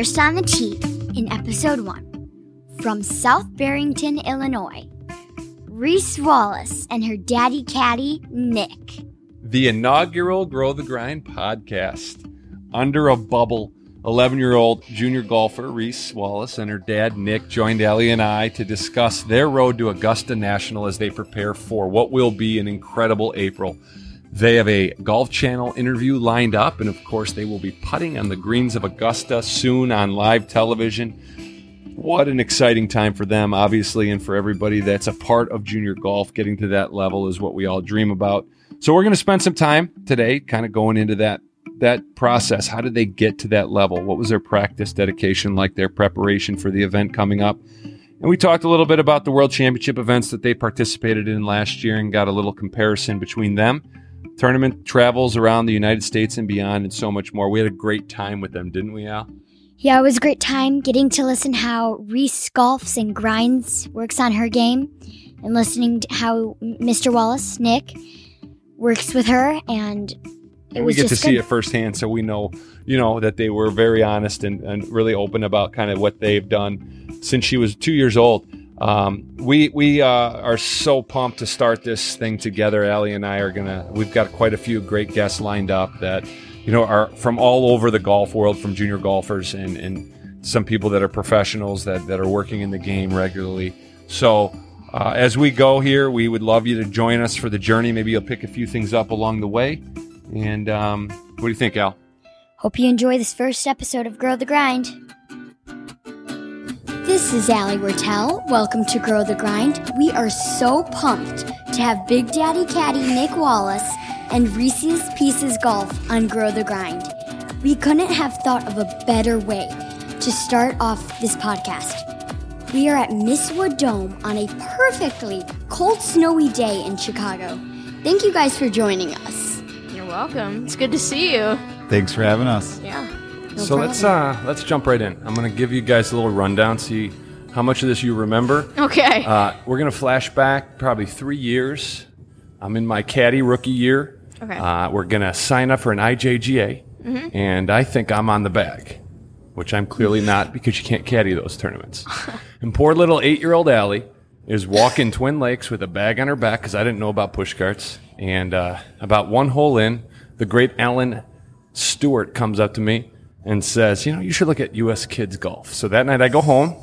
First on the Tee in episode one. From South Barrington, Illinois, Reese Wallace and her daddy caddy, Nick. The inaugural Grow the Grind podcast. Under a bubble, 11 year old junior golfer Reese Wallace and her dad Nick joined Ellie and I to discuss their road to Augusta National as they prepare for what will be an incredible April. They have a Golf Channel interview lined up, and of course, they will be putting on the greens of Augusta soon on live television. What an exciting time for them, obviously, and for everybody that's a part of junior golf. Getting to that level is what we all dream about. So, we're going to spend some time today kind of going into that that process. How did they get to that level? What was their practice dedication like, their preparation for the event coming up? And we talked a little bit about the World Championship events that they participated in last year and got a little comparison between them tournament travels around the United States and beyond, and so much more. We had a great time with them, didn't we, Al? Yeah, it was a great time getting to listen how Reese golfs and grinds, works on her game, and listening to how Mr. Wallace, Nick, works with her, and and we get to good. see it firsthand, so we know, you know, that they were very honest and, and really open about kind of what they've done since she was two years old. Um, we we uh, are so pumped to start this thing together. Allie and I are gonna. We've got quite a few great guests lined up that you know are from all over the golf world, from junior golfers and and some people that are professionals that that are working in the game regularly. So. Uh, as we go here, we would love you to join us for the journey. Maybe you'll pick a few things up along the way. And um, what do you think, Al? Hope you enjoy this first episode of Grow the Grind. This is Allie Wertel. Welcome to Grow the Grind. We are so pumped to have Big Daddy Caddy Nick Wallace and Reese's Pieces Golf on Grow the Grind. We couldn't have thought of a better way to start off this podcast. We are at Mistwood Dome on a perfectly cold, snowy day in Chicago. Thank you guys for joining us. You're welcome. It's good to see you. Thanks for having us. Yeah. No so problem. let's uh let's jump right in. I'm gonna give you guys a little rundown, see how much of this you remember. Okay. Uh, we're gonna flash back probably three years. I'm in my caddy rookie year. Okay. Uh, we're gonna sign up for an IJGA, mm-hmm. and I think I'm on the bag, which I'm clearly not because you can't caddy those tournaments. and poor little eight-year-old Allie is walking Twin Lakes with a bag on her back because I didn't know about push carts. And uh, about one hole in, the great Alan Stewart comes up to me and says, you know, you should look at U.S. Kids Golf. So that night I go home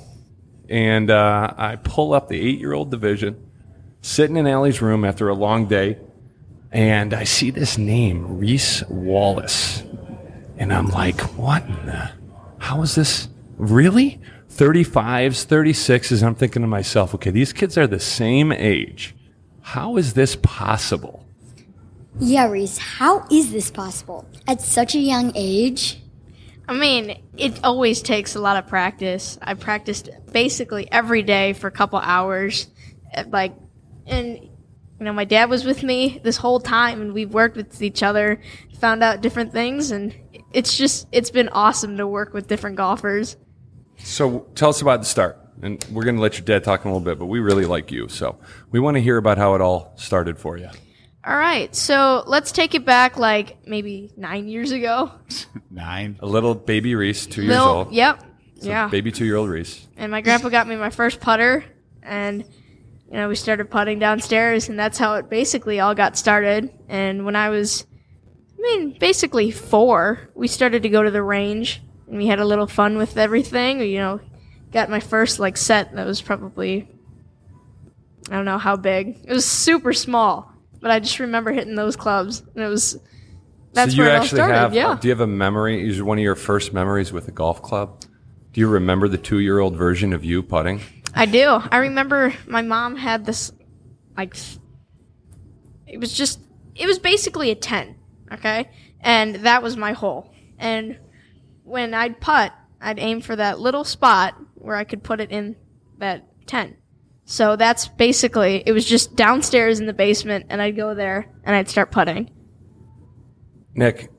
and uh, I pull up the eight year old division, sitting in Allie's room after a long day, and I see this name, Reese Wallace. And I'm like, what the, how is this really? 35s, 36s. I'm thinking to myself, okay, these kids are the same age. How is this possible? Yeah, Reese, how is this possible? At such a young age? I mean, it always takes a lot of practice. I practiced basically every day for a couple hours. Eh, like, and, you know, my dad was with me this whole time and we've worked with each other, found out different things, and it's just, it's been awesome to work with different golfers. So tell us about the start. And we're going to let your dad talk in a little bit, but we really like you. So we want to hear about how it all started for you. All right, so let's take it back like maybe nine years ago. Nine. A little baby Reese, two years old. Yep. So yeah. Baby two year old Reese. And my grandpa got me my first putter, and you know we started putting downstairs, and that's how it basically all got started. And when I was, I mean, basically four, we started to go to the range, and we had a little fun with everything. You know, got my first like set that was probably, I don't know how big. It was super small but I just remember hitting those clubs, and it was that's so you where actually it all started. have. yeah. Do you have a memory? Is one of your first memories with a golf club? Do you remember the two-year-old version of you putting? I do. I remember my mom had this, like, it was just, it was basically a ten, okay, and that was my hole. And when I'd putt, I'd aim for that little spot where I could put it in that ten. So that's basically it was just downstairs in the basement, and I'd go there and I'd start putting. Nick,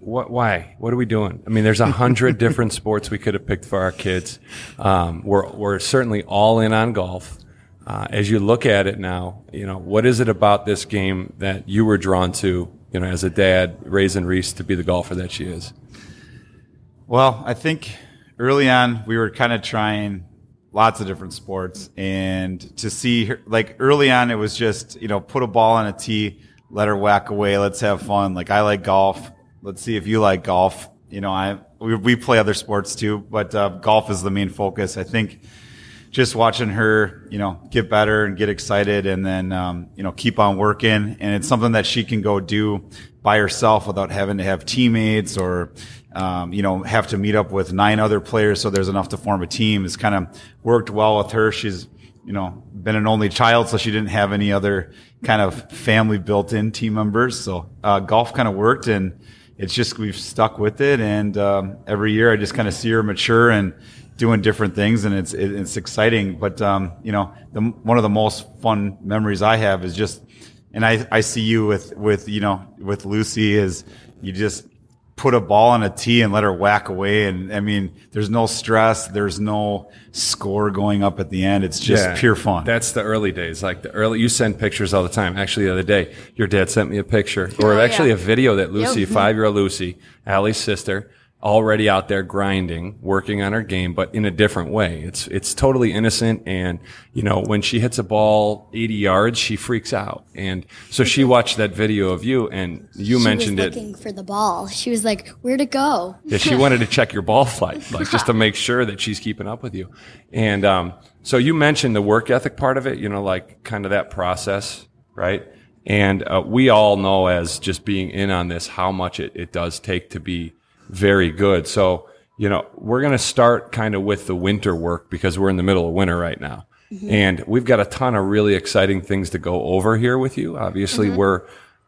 what? Why? What are we doing? I mean, there's a hundred different sports we could have picked for our kids. Um, we're we're certainly all in on golf. Uh, as you look at it now, you know what is it about this game that you were drawn to? You know, as a dad raising Reese to be the golfer that she is. Well, I think early on, we were kind of trying lots of different sports, and to see her, like early on, it was just you know put a ball on a tee, let her whack away, let's have fun. Like I like golf. Let's see if you like golf. You know, I we, we play other sports too, but uh, golf is the main focus. I think just watching her, you know, get better and get excited and then, um, you know, keep on working. And it's something that she can go do by herself without having to have teammates or, um, you know, have to meet up with nine other players. So there's enough to form a team. It's kind of worked well with her. She's, you know, been an only child, so she didn't have any other kind of family built in team members. So, uh, golf kind of worked and, it's just we've stuck with it, and um, every year I just kind of see her mature and doing different things, and it's it, it's exciting. But um, you know, the, one of the most fun memories I have is just, and I I see you with with you know with Lucy is you just put a ball on a tee and let her whack away. And I mean, there's no stress. There's no score going up at the end. It's just Yeah. pure fun. That's the early days. Like the early, you send pictures all the time. Actually, the other day, your dad sent me a picture, or Oh, actually yeah. a video that Lucy, Yep. five year old Lucy, Allie's sister, already out there grinding, working on her game, but in a different way. It's it's totally innocent, and you know when she hits a ball 80 yards, she freaks out, and so she watched that video of you, and you she mentioned was it. looking for the ball. She was like, "Where'd it go?" Yeah, she wanted to check your ball flight, like just to make sure that she's keeping up with you. And um, so you mentioned the work ethic part of it, you know, like kind of that process, right? And uh, we all know as just being in on this how much it, it does take to be very good. So, you know, we're going to start kind of with the winter work because we're in the middle of winter right now. Mm-hmm. And we've got a ton of really exciting things to go over here with you. Obviously, mm-hmm. we're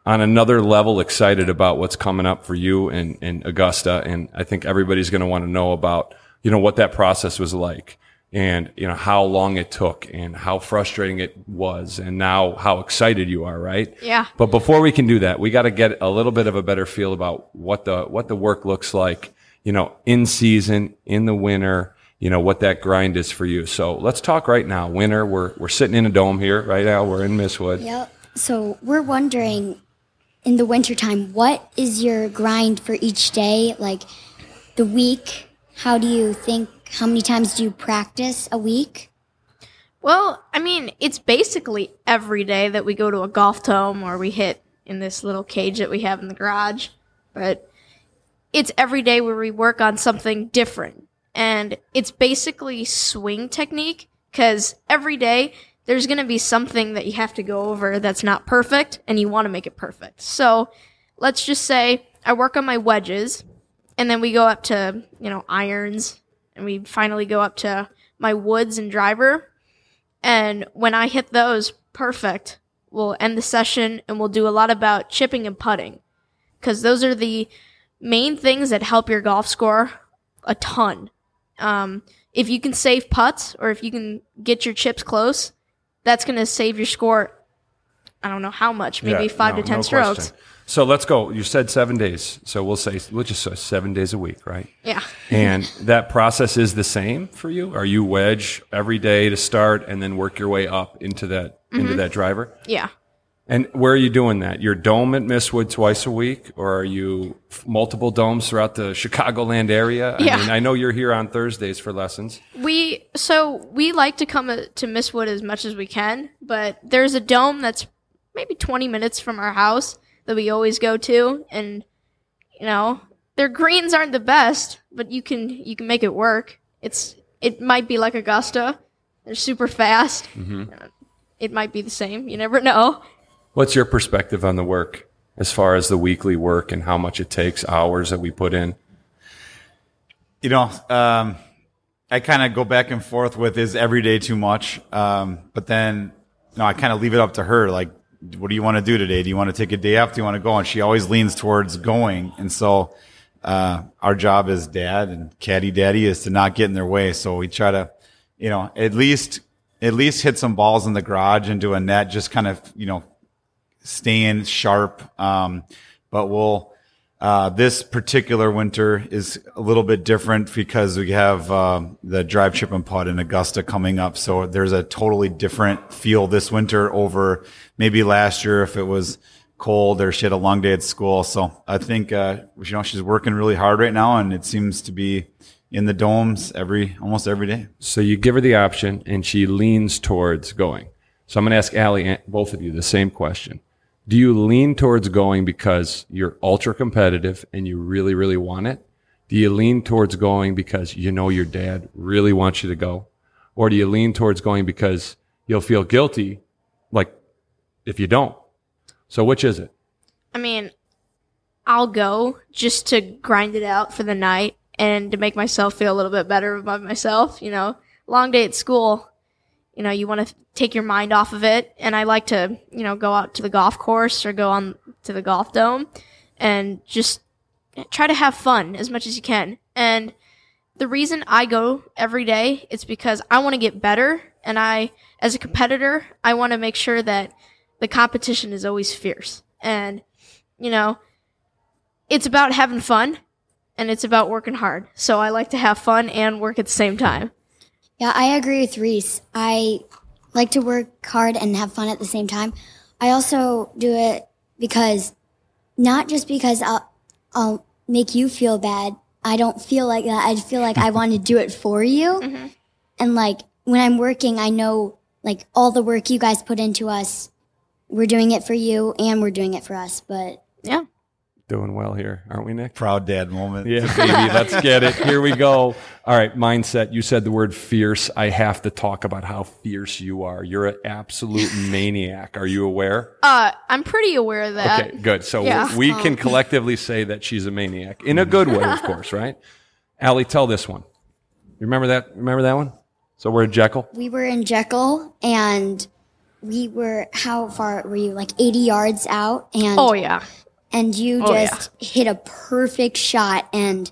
on another level excited about what's coming up for you and, and Augusta. And I think everybody's going to want to know about, you know, what that process was like and, you know, how long it took and how frustrating it was and now how excited you are, right? Yeah. But before we can do that, we got to get a little bit of a better feel about what the, what the work looks like, you know, in season, in the winter, you know, what that grind is for you. So let's talk right now. Winter, we're, we're sitting in a dome here right now. We're in Mistwood. Yep. So we're wondering, in the wintertime, what is your grind for each day? Like the week? How do you think? How many times do you practice a week? Well, I mean, it's basically every day that we go to a golf dome or we hit in this little cage that we have in the garage. But it's every day where we work on something different. And it's basically swing technique because every day there's going to be something that you have to go over that's not perfect and you want to make it perfect. So let's just say I work on my wedges and then we go up to, you know, irons and we finally go up to my woods and driver. And when I hit those perfect, we'll end the session and we'll do a lot about chipping and putting. Because those are the main things that help your golf score a ton. Um, if you can save putts or if you can get your chips close, that's going to save your score. I don't know how much, maybe Yeah, five no, to ten no strokes. question. So let's go. You said seven days. So we'll say, we'll just say seven days a week, right? Yeah. And that process is the same for you? Are you wedge every day to start and then work your way up into that, Mm-hmm. into that driver? Yeah. And where are you doing that? Your dome at Mistwood twice a week, or are you f- multiple domes throughout the Chicagoland area? I Yeah. mean, I know you're here on Thursdays for lessons. We so we like to come uh, to Mistwood as much as we can, but there's a dome that's maybe 20 minutes from our house that we always go to, and you know their greens aren't the best, but you can you can make it work. It's it might be like Augusta, they're super fast. Uh, It might be the same. You never know. What's your perspective on the work as far as the weekly work and how much it takes, hours that we put in? you know, um, I kind of go back and forth with is every day too much? Um, but then, you know, I kind of leave it up to her. Like, what do you want to do today? Do you want to take a day off? Do you want to go? And she always leans towards going. And so, uh, our job as dad and caddy daddy is to not get in their way. So we try to, you know, at least, at least hit some balls in the garage into a net, just kind of, you know, staying sharp. Um, but we'll, uh, this particular winter is a little bit different because we have um, the drive chip and putt in Augusta coming up. So there's a totally different feel this winter over maybe last year if it was cold or she had a long day at school. So I think uh, you know she's working really hard right now, and it seems to be in the domes every almost every day. So you give her the option and she leans towards going. So I'm going to ask Allie, and both of you, the same question. Do you lean towards going because you're ultra competitive and you really, really want it? Do you lean towards going because you know your dad really wants you to go? Or do you lean towards going because you'll feel guilty, like if you don't? So which is it? I mean, I'll go just to grind it out for the night and to make myself feel a little bit better about myself. You know, long day at school, you know, you want to take your mind off of it. And I like to, you know, go out to the golf course or go on to the golf dome and just eh, try to have fun as much as you can. And the reason I go every day is because I want to get better. And I, as a competitor, I want to make sure that the competition is always fierce. And, you know, it's about having fun and it's about working hard. So I like to have fun and work at the same time. Yeah, I agree with Reese. I like to work hard and have fun at the same time. I also do it because, not just because I'll, I'll make you feel bad. I don't feel like that. I feel like I want to do it for you. Mm-hmm. And like when I'm working, I know like all the work you guys put into us, we're doing it for you and we're doing it for us. But Yeah. Doing well here, aren't we, Nick? Proud dad moment. Yeah, baby, let's get it. Here we go. All right, mindset. You said the word fierce. I have to talk about how fierce you are. You're an absolute maniac. Are you aware? Uh, I'm pretty aware of that. Okay, good. So yeah. we can collectively say that she's a maniac in a good way, of course, right? Allie, tell this one. You remember that? Remember that one? So we're at Jekyll. we were in Jekyll and we were, how far were you? Like 80 yards out. And Oh yeah. And you Oh, yeah. just hit a perfect shot and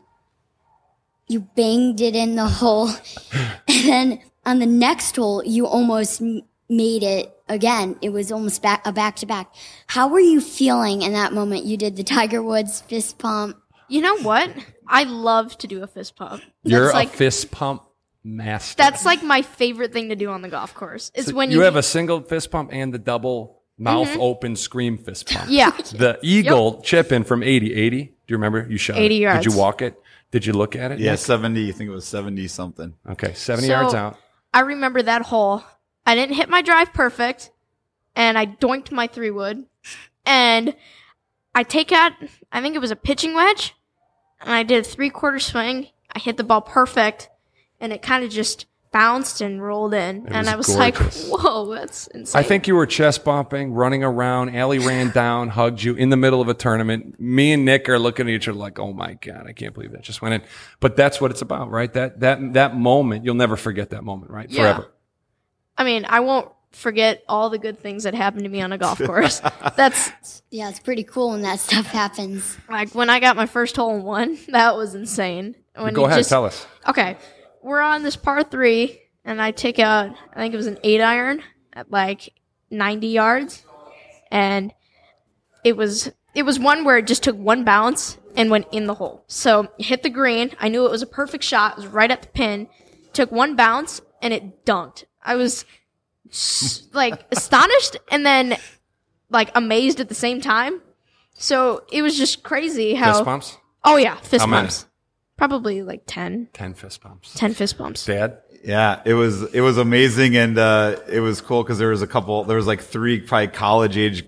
you banged it in the hole. and then on the next hole, you almost m- made it again. It was almost back a back to back. How were you feeling in that moment? You did the Tiger Woods fist pump. You know what? I love to do a fist pump. You're that's a like fist pump master. that's like my favorite thing to do on the golf course. Is when you you, have a single fist pump and the double mouth open scream fist pump. Mm-hmm. yeah. The eagle chip in from 80. 80. Do you remember? You shot 80 it. yards. Did you walk it? Did you look at it? Yeah, Nick? 70, I think it was 70 something. Okay, 70 So- yards out. I remember that hole. I didn't hit my drive perfect, and I doinked my three wood, and I take out. I think it was a pitching wedge, and I did a three quarter swing. I hit the ball perfect, and it kind of just bounced and rolled in, and was I was gorgeous. like, "Whoa, that's insane!" I think you were chest bumping, running around. Allie ran down, hugged you in the middle of a tournament. Me and Nick are looking at each other like, "Oh my god, I can't believe that just went in." But that's what it's about, right? That that that moment, you'll never forget that moment, right? Yeah. Forever. I mean, I won't forget all the good things that happened to me on a golf course. that's Yeah, it's pretty cool when that stuff happens. like when I got my first hole in one. That was insane. When Go ahead, just- tell us. Okay, we're on this par three, and I take out, I think it was an eight iron at like 90 yards, and it was it was one where it just took one bounce and went in the hole. So hit the green. I knew it was a perfect shot. It was right at the pin. Took one bounce and it dunked. I was like astonished and then like amazed at the same time. So it was just crazy how. Fist bumps? Oh yeah, fist How bumps. Probably like 10, 10 fist bumps. 10 fist bumps. Dad? Yeah, it was it was amazing and uh, it was cool because there was a couple. There was like three probably college age,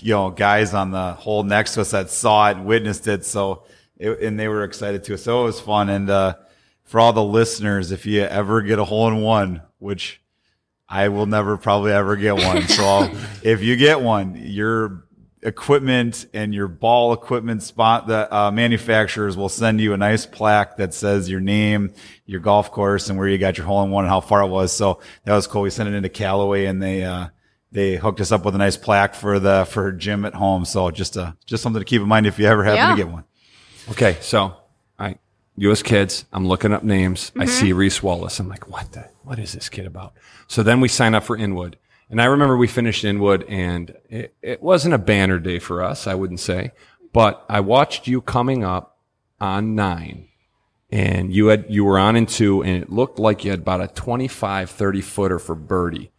you know, guys on the hole next to us that saw it and witnessed it. So it, and they were excited too. So it was fun. And uh, for all the listeners, if you ever get a hole in one, which I will never probably ever get one. So if you get one, your equipment and your ball equipment spot, the uh, manufacturers will send you a nice plaque that says your name, your golf course, and where you got your hole in one and how far it was. So that was cool. We sent it into Callaway and they, uh, they hooked us up with a nice plaque for the, for Jim at home. So just, uh, just something to keep in mind if you ever happen Yeah. to get one. Okay, so I, U.S. Kids, I'm looking up names. I see Reese Wallace. I'm like, what the, what is this kid about? So then we sign up for Inwood. And I remember we finished Inwood and it, it wasn't a banner day for us, I wouldn't say, but I watched you coming up on nine and you had, you were on in two and it looked like you had about a 25, 30 footer for birdie.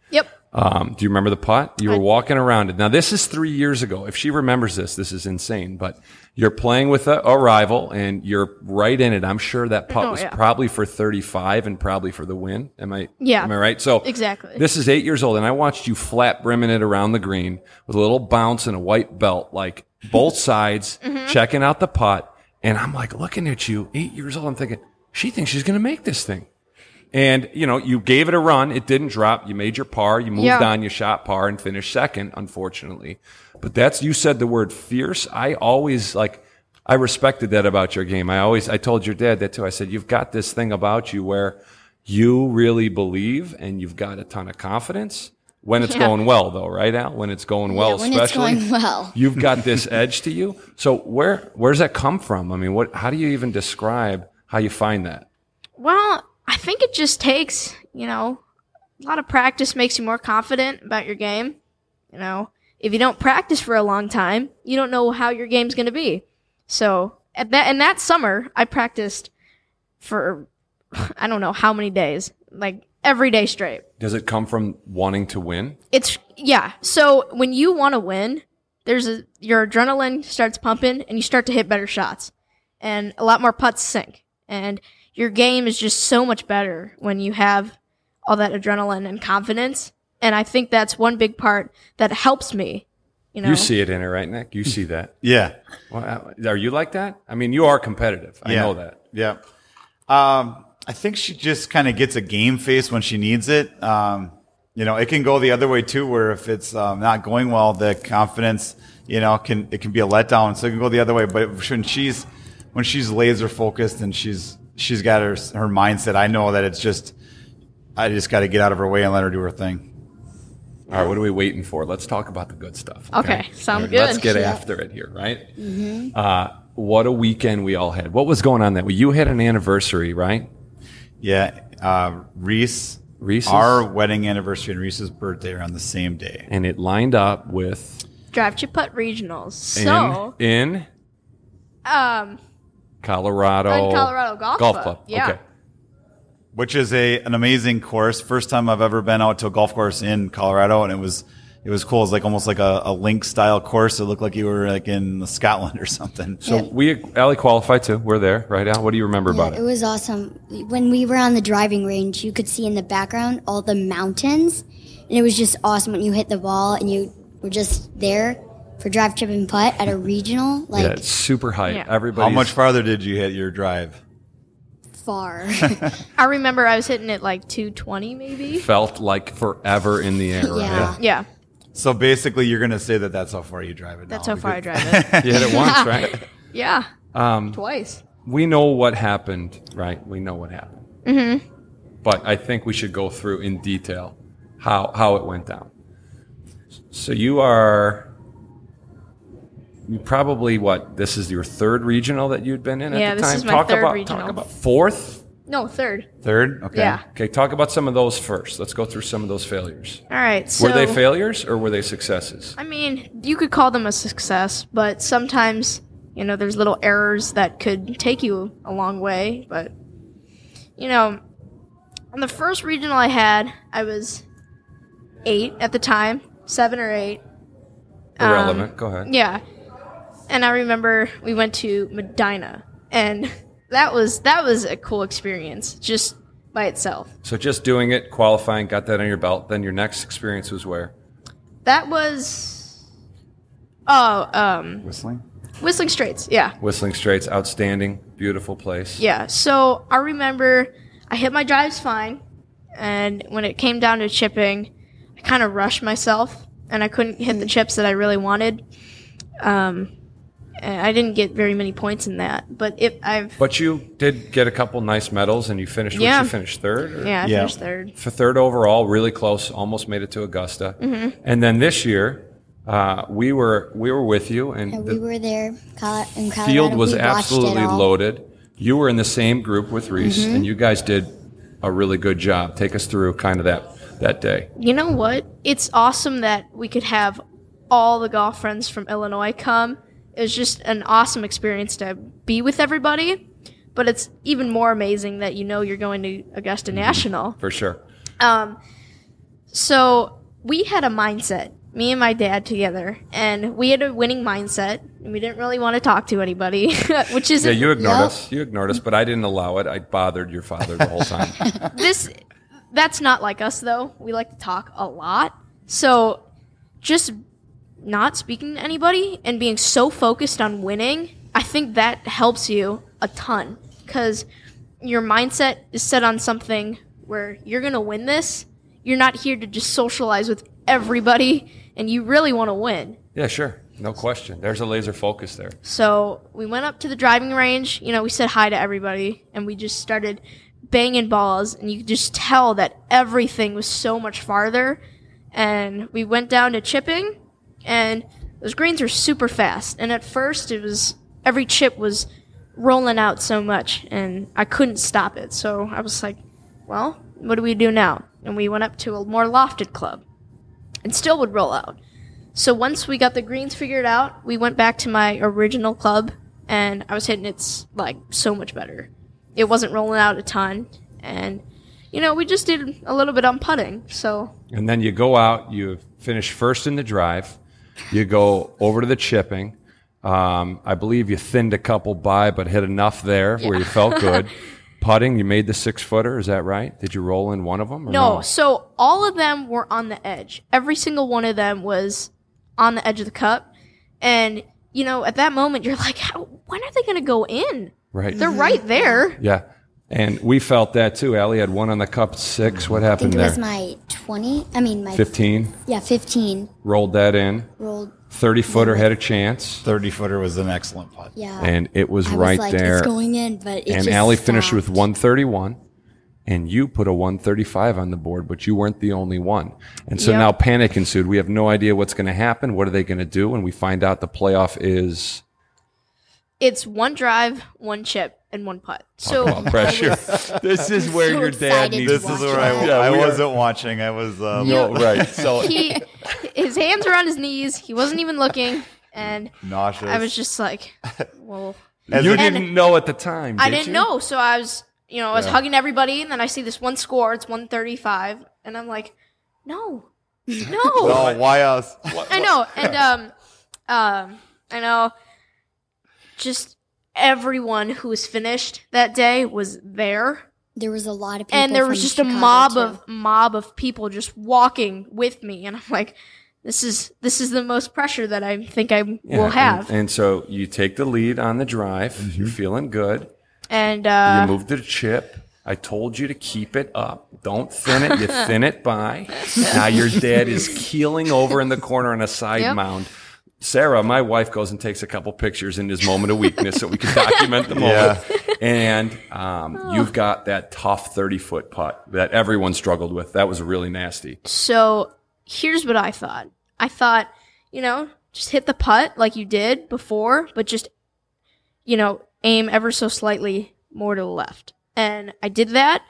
Um, do you remember the putt? You were walking around it. Now, this is three years ago. If she remembers this, this is insane. But you're playing with a, a rival and you're right in it. I'm sure that putt Oh, was yeah. probably for 35 and probably for the win. Am I? Yeah. Am I right? So Exactly. This is eight years old, and I watched you flat brimming it around the green with a little bounce and a white belt, like both sides, Mm-hmm. checking out the putt. And I'm like looking at you, eight years old. I'm thinking she thinks she's going to make this thing. And, you know, you gave it a run. It didn't drop. You made your par. You moved Yeah. on. You shot par and finished second, unfortunately. But that's, you said the word fierce. I always like, I respected that about your game. I always, I told your dad that too. I said, you've got this thing about you where you really believe and you've got a ton of confidence when it's Yeah. going well though, right Al? When it's going well, Yeah, when it's going well. You've got this edge to you. So where, where's that come from? I mean, what, how do you even describe how you find that? Well, I think it just takes, you know, a lot of practice makes you more confident about your game. You know, if you don't practice for a long time, you don't know how your game's going to be. So, at that and that summer, I practiced for I don't know how many days, like every day straight. Does it come from wanting to win? It's yeah. So when you want to win, there's a your adrenaline starts pumping and you start to hit better shots, and a lot more putts sink, and your game is just so much better when you have all that adrenaline and confidence. And I think that's one big part that helps me. You know, You see it in her, right, Nick? You see that. Yeah. Well, are you like that? I mean, you are competitive. I yeah. know that. Yeah. Um, I think she just kind of gets a game face when she needs it. Um, you know, it can go the other way too, where if it's um, not going well, the confidence, you know, can it can be a letdown. So it can go the other way. But when she's when she's laser focused and she's she's got her her mindset, I know that it's just I just got to get out of her way and let her do her thing. All right, what are we waiting for? Let's talk about the good stuff. Okay, sounds All right, Let's get Yeah. after it here, right? Uh, what a weekend we all had. What was going on that? Well, you had an anniversary, right? Yeah, uh, Reese. Reese's? Our wedding anniversary and Reese's birthday are on the same day. And it lined up with drive chip putt regionals. So, in, in um, Colorado. on Colorado Golf, Club. Yeah. Okay. which is a an amazing course. First time I've ever been out to a golf course in Colorado, and it was it was cool. It was like almost like a, a link style course. It looked like you were like in Scotland or something. So we, Allie qualified too. We're there, right, Al? What do you remember about it? it was awesome. When we were on the driving range, you could see in the background all the mountains, and it was just awesome when you hit the ball and you were just there for drive, chip, and putt at a regional, like yeah, it's super high. Yeah. Everybody. How much farther did you hit your drive? far. I remember I was hitting it like 220 maybe. felt like forever in the air, right? Yeah. Yeah, So basically, you're gonna say that that's how far you drive it. that's now. how far I drive it. You hit it once, right? Yeah, Um, twice. we know what happened, right? We know what happened. Mm-hmm. But I think we should go through in detail how how it went down. So you are you probably what? This is your third regional that you'd been in Yeah, at the this time. is my talk third about regional. talk about fourth. No, third. Third. Okay. Yeah. Okay, talk about some of those first. Let's go through some of those failures. All right. So were they failures or were they successes? I mean, you could call them a success, but sometimes, you know, there's little errors that could take you a long way. But, you know, on the first regional I had, I was eight at the time, seven or eight. Um, Irrelevant. go ahead. Yeah. And I remember we went to Medina, and that was that was a cool experience just by itself. So just doing it, qualifying, got that on your belt. Then your next experience was where? That was oh, um, Whistling. Whistling Straits. Yeah. Whistling Straits, outstanding, beautiful place. Yeah, so I remember I hit my drives fine, and when it came down to chipping, I kind of rushed myself, and I couldn't hit the chips that I really wanted. Um, and I didn't get very many points in that, but if I've But you did get a couple nice medals, and you finished. What, Yeah. you finished third. or- yeah, I Yeah. finished third. For third overall, really close, almost made it to Augusta. Mm-hmm. And then this year, uh, we were we were with you, and And the we were there Colo- in Colorado. field was we absolutely loaded. You were in the same group with Reese, Mm-hmm. and you guys did a really good job. Take us through kind of that that day. You know what? It's awesome that we could have all the golf friends from Illinois come. It was just an awesome experience to be with everybody. But it's even more amazing that you know you're going to Augusta National. For sure. Um, so we had a mindset, me and my dad together, and we had a winning mindset, and we didn't really want to talk to anybody, which is Yeah, you ignored Yep. us. You ignored us, but I didn't allow it. I bothered your father the whole time. this that's not like us though. We like to talk a lot. So just not speaking to anybody and being so focused on winning, I think that helps you a ton cuz your mindset is set on something where you're going to win this. You're not here to just socialize with everybody and you really want to win. yeah, sure. No question. There's a laser focus there. So we went up to the driving range. You know, we said hi to everybody, and we just started banging balls, and you could just tell that everything was so much farther. And we went down to chipping, and those greens were super fast. And at first, it was every chip was rolling out so much, and I couldn't stop it. So I was like, "Well, what do we do now?" And we went up to a more lofted club, and still would roll out. So once we got the greens figured out, we went back to my original club and I was hitting it like so much better. It wasn't rolling out a ton and you know, we just did a little bit on putting. So And then you go out, you finish first in the drive, you go over to the chipping. Um, I believe you thinned a couple by, but hit enough there where you felt good. Putting, you made the six footer. Is that right? Did you roll in one of them? Or no, so all of them were on the edge. Every single one of them was on the edge of the cup. And you know, at that moment you're like, How, when are they going to go in? Right. They're right there. Yeah. And we felt that too. Allie had one on the cup six. What I happened think it was there? my 20. I mean, my 15. yeah, 15 Rolled that in. rolled. 30 footer had a chance. 30 footer was an excellent putt. Yeah, And it was I right was like, there. It's going in, but it and just Allie finished with stopped. 131 and you put a 135 on the board but you weren't the only one and so Yep. now panic ensued we have no idea what's going to happen what are they going to do and we find out the playoff is It's one drive, one chip, and one putt. So Talk about pressure this is where so your dad needs This is where I, that. Yeah, I wasn't watching. I was. Um, no right so he his hands were on his knees. He wasn't even looking, and nauseous. I was just like, "Well, As you didn't know at the time I did didn't you? know." So I was, you know, I was hugging everybody, and then I see this one score. It's one thirty five, and I'm like, "No, no." No, why us? I know, and um, um, I know. Just everyone who was finished that day was there. There was a lot of people, and there was from just a mob too. of mob of people just walking with me and i'm like this is this is the most pressure that i think i Yeah, will and- have and, so you take the lead on the drive Mm-hmm. you're feeling good and uh you move to the chip. I told you to keep it up. Don't thin it. You thin it by. Now your dad is keeling over in the corner on a side Yep. mound. Sarah, my wife, goes and takes a couple pictures in his moment of weakness so we can document the moment. And um, you've got that tough 30 foot putt that everyone struggled with. That was really nasty. so here's what i thought i thought you know just hit the putt like you did before but just you know aim ever so slightly more to the left and i did that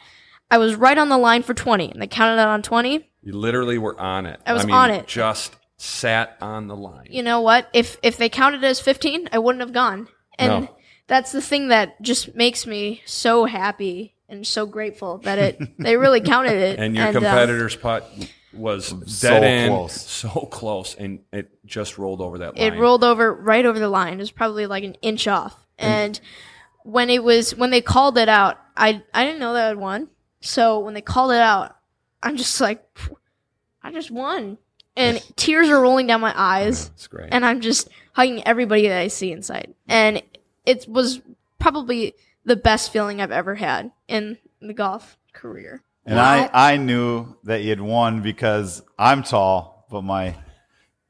i was right on the line for 20 and they counted it on 20 You literally were on it. I was mean, on it. Just sat on the line. you know what? If if they counted it as 15, I wouldn't have gone. And No. that's the thing that just makes me so happy and so grateful that it they really counted it. And your uh, competitor's putt was So dead end, close. so close, and it just rolled over that line. it rolled over right over the line. It was probably like an inch off. And when it was when they called it out, I I didn't know that I'd won. So when they called it out, I'm just like, I just won, and tears are rolling down my eyes. That's great. and I'm just hugging everybody that I see inside. And it was probably the best feeling I've ever had in the golf career. And I, I knew that you'd won because I'm tall, but my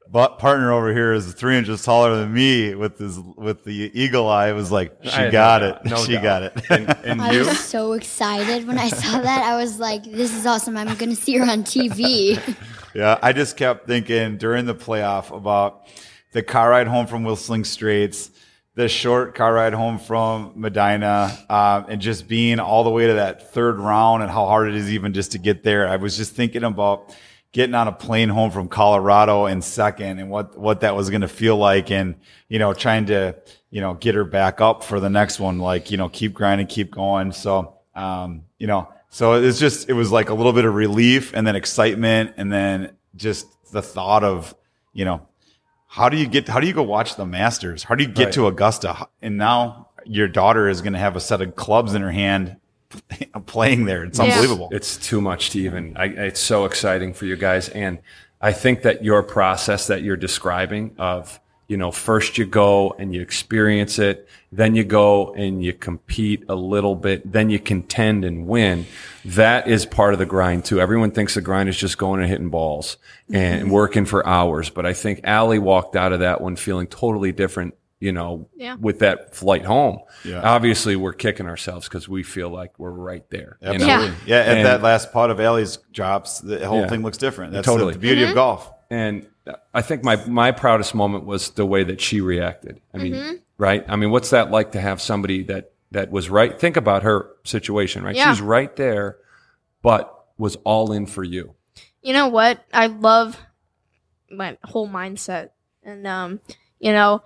but partner over here is three inches taller than me with his with the eagle eye. It was like she had got no it. No she doubt. got it. And, and I you? was so excited when I saw that. I was like, "This is awesome! I'm going to see her on TV." Yeah, I just kept thinking during the playoff about the car ride home from Whistling Straits, the short car ride home from Medina, um, and just being all the way to that third round and how hard it is even just to get there. I was just thinking about getting on a plane home from Colorado in second and what, what that was going to feel like and, you know, trying to, you know, get her back up for the next one, like, you know, keep grinding, keep going. So, um, you know, so it's just, it was like a little bit of relief and then excitement and then just the thought of, you know, how do you get, how do you go watch the Masters? How do you get Right. to Augusta? And now your daughter is going to have a set of clubs in her hand playing there. It's Yeah. unbelievable. It's too much to even. I, it's so exciting for you guys, and I think that your process that you're describing of you know first you go and you experience it, then you go and you compete a little bit, then you contend and win. That is part of the grind too. Everyone thinks the grind is just going and hitting balls and mm-hmm. working for hours, but I think Allie walked out of that one feeling totally different. You know, Yeah. with that flight home. Yeah. Obviously, we're kicking ourselves because we feel like we're right there. you know? Absolutely. Yeah. at And- that last putt of Allie's drops, the whole Yeah. thing looks different. That's Totally. the, the beauty of mm-hmm. golf. And I think my, my proudest moment was the way that she reacted. I mean, Mm-hmm. right? I mean, what's that like to have somebody that, that was right? Think about her situation, right? Yeah. She's right there, but was all in for you. you know what? I love my whole mindset. And um, you know,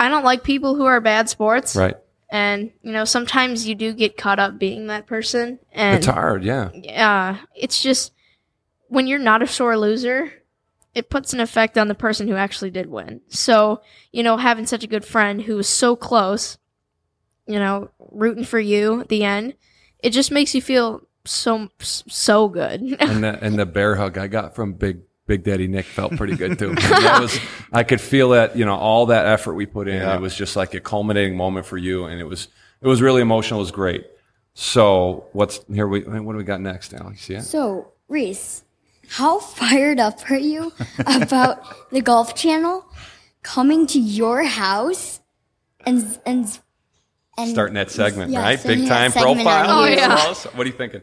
I don't like people who are bad sports. Right. And, you know, sometimes you do get caught up being that person. And It's hard. Yeah. yeah, it's just when you're not a sore loser, it puts an effect on the person who actually did win. So, you know, having such a good friend who was so close, you know, rooting for you at the end, it just makes you feel so so good. And the, and the bear hug I got from Big, Big Daddy Nick felt pretty good too. that was, I could feel that, you know, all that effort we put in. Yeah. It was just like a culminating moment for you. And it was, it was really emotional. It was great. So what's here? We, what do we got next, Al? You see it? So, Reese, how fired up are you about the Golf Channel coming to your house and and and starting that segment, Yeah, right? Big time profile. Oh, yeah. What are you thinking?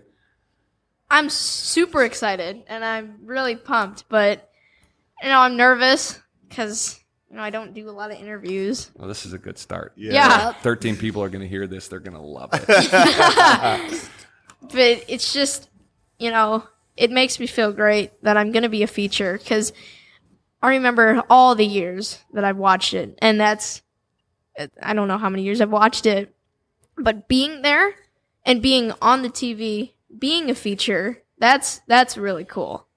I'm super excited and I'm really pumped, but you know, I'm nervous cuz you know, I don't do a lot of interviews. Well, this is a good start. Yeah. Thirteen people are going to hear this. They're going to love it. but it's just you know it makes me feel great that i'm going to be a feature because i remember all the years that i've watched it and that's i don't know how many years i've watched it but being there and being on the tv being a feature that's that's really cool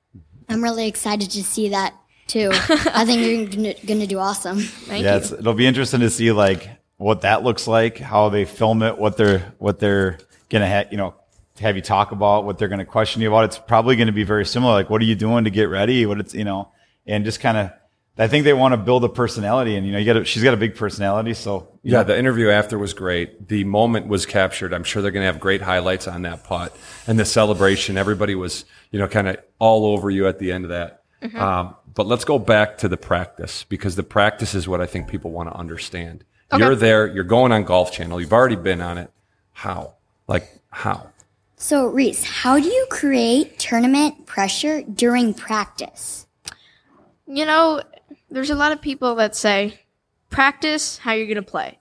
I'm really excited to see that too. I think you're gonna, gonna do awesome. thank yeah, you it's, it'll be interesting to see like what that looks like, how they film it, what they're what they're gonna have, you know, have you talk about, what they're gonna question you about. It's probably gonna be very similar. Like, what are you doing to get ready? What it's you know, and just kind of. I think they want to build a personality, and you know, you got a, she's got a big personality, so yeah, know, the interview after was great. The moment was captured. I'm sure they're going to have great highlights on that putt and the celebration. Everybody was, you know, kind of all over you at the end of that. Um, but let's go back to the practice because the practice is what I think people want to understand. Okay. You're there. You're going on Golf Channel. You've already been on it. How? Like how? So, Reese, how do you create tournament pressure during practice? you know there's a lot of people that say practice how you're going to play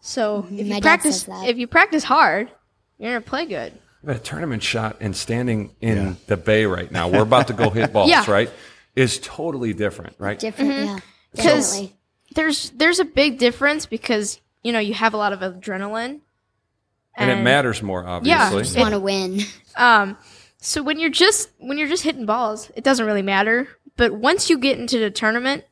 so mm-hmm. if My you practice if you practice hard you're going to play good We had a tournament shot and standing in the bay right now. We're about to go hit balls, Yeah. right? Is totally different, right? Different, mm-hmm. yeah. Because there's there's a big difference because you know you have a lot of adrenaline and it matters more, obviously. Yeah. obviously. Just want to win. um so when you're just when you're just hitting balls it doesn't really matter but once you get into the tournament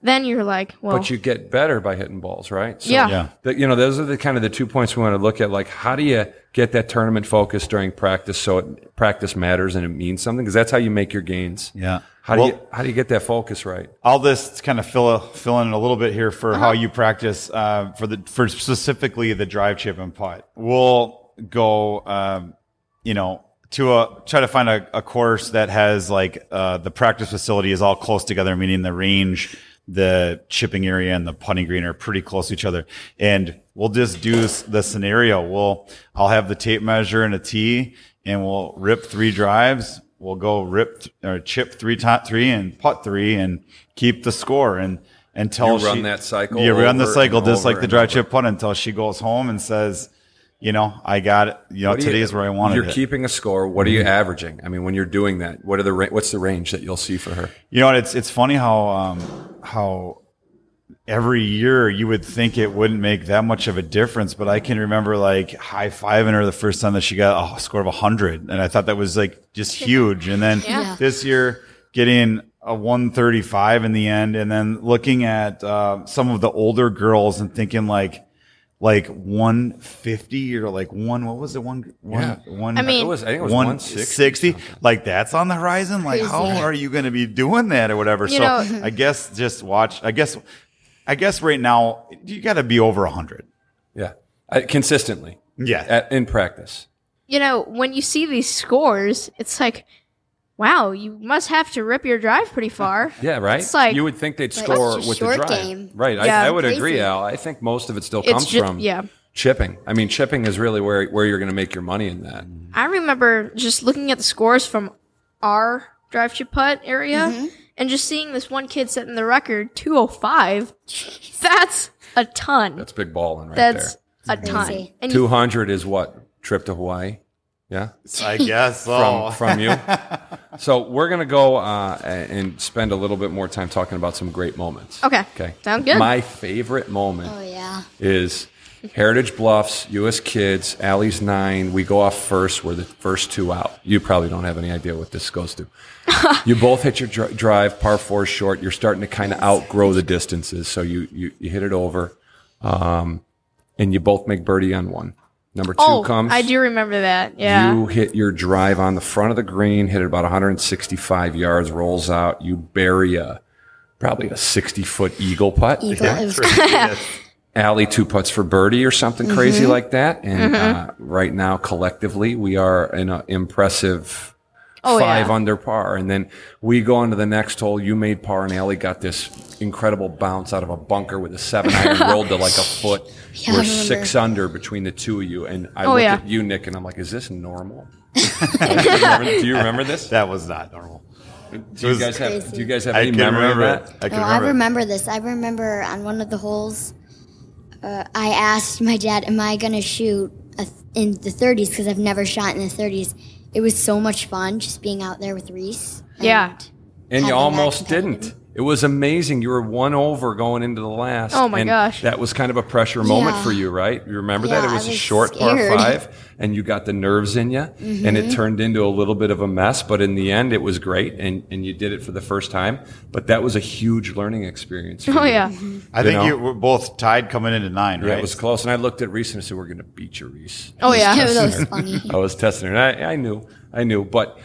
then you're like well but you get better by hitting balls, right? So Yeah. Yeah. the- you know, those are the kind of the two points we want to look at. Like, how do you get that tournament focus during practice so it, practice matters and it means something? Because that's how you make your gains. yeah. How do you how do you get that focus right? All this just kind of fill fill in a little bit here for Uh-huh. how you practice uh, for the for specifically the drive chip and putt. We'll go, um, you know, to a try to find a, a course that has like uh, the practice facility is all close together, meaning the range, the chipping area, and the putting green are pretty close to each other. And we'll just do the scenario. We'll I'll have the tape measure and a tee, and we'll rip three drives we'll go rip or chip three top three and putt three and keep the score and until You run she, that cycle You run the cycle just like the dry chip putt until she goes home and says, you know, I got it. You know, you- today's where I wanted You're it. Mm-hmm. keeping a score. What are you averaging? I mean, when you're doing that, what are the what's the range that you'll see for her? You know? It's it's funny how um, how every year you would think it wouldn't make that much of a difference, but I can remember like high fiving her the first time that she got a score of hundred, and I thought that was like just huge. And then Yeah. this year, getting a 135 in the end, and then looking at uh, some of the older girls and thinking like like 150 or like one what was it one one Yeah. one I mean- It was, I think it was 160 160. like that's on the horizon like how Crazy. are you going to be doing that or whatever You so know- i guess just watch i guess i guess right now you got to be over 100 Yeah. Uh, consistently. yeah At, in practice. You know, when you see these scores, it's like, wow, you must have to rip your drive pretty far. Yeah, right. It's like- you would think they'd score with short the drive, game. right? Yeah. I, I would Crazy. agree, Al. I think most of it still It's comes ju- from yeah. chipping. I mean, chipping is really where where you're going to make your money in that. I remember just looking at the scores from our drive chip putt area mm-hmm. and just seeing this one kid setting the record 205. That's a ton. That's big balling right That's there. That's a ton. Crazy. And you, Two hundred is what trip to Hawaii. Yeah, i guess so from from you. so we're gonna go uh, and spend a little bit more time talking about some great moments. okay. Okay. Sound good. My favorite moment Oh yeah. is Heritage Bluffs, U.S. Kids, Alley's nine. We go off first. We're the first two out. You probably don't have any idea what this goes to. you both hit your dri- drive, par four short. You're starting to kind of outgrow the distances, so you you, you hit it over, um, and you both make birdie on one. Number two oh, comes. I do remember that. Yeah. You hit your drive on the front of the green, hit it about 165 yards, rolls out. You bury a probably a 60 foot eagle putt. Eagle. It was Alley two putts for birdie or something Mm-hmm. crazy like that. And uh, right now, collectively, we are in an impressive Oh, five yeah. under par. And then we go on to the next hole. You made par, and Alley got this incredible bounce out of a bunker with a seven iron rolled to like a foot. Yeah, We're six under between the two of you. And I Oh, look yeah. at you, Nick, and I'm like, is this normal? do, you remember, do you remember this? that was not normal Do you guys have, do you guys have i any can memory remember of it that? i can No, I remember, it. remember this. I remember on one of the holes, uh, I asked my dad, "Am I gonna shoot a th- in the 30s?" Because I've never shot in the 30s. It was so much fun just being out there with Reese. and Yeah. And you almost didn't. It was amazing. You were one over going into the last. Oh my and gosh. That was kind of a pressure moment Yeah. for you, right? You remember that? It was, I a was short par five, and you got the nerves in you, and Mm-hmm. it turned into a little bit of a mess. But in the end, it was great, and, and you did it for the first time. But that was a huge learning experience. For Oh, you. yeah. i think know? you were both tied coming into nine Yeah, right it was close. And I looked at Reese and I said, "We're going to beat you, Reese." Oh, yeah. that was funny. I was testing her. And I, I knew, I knew, but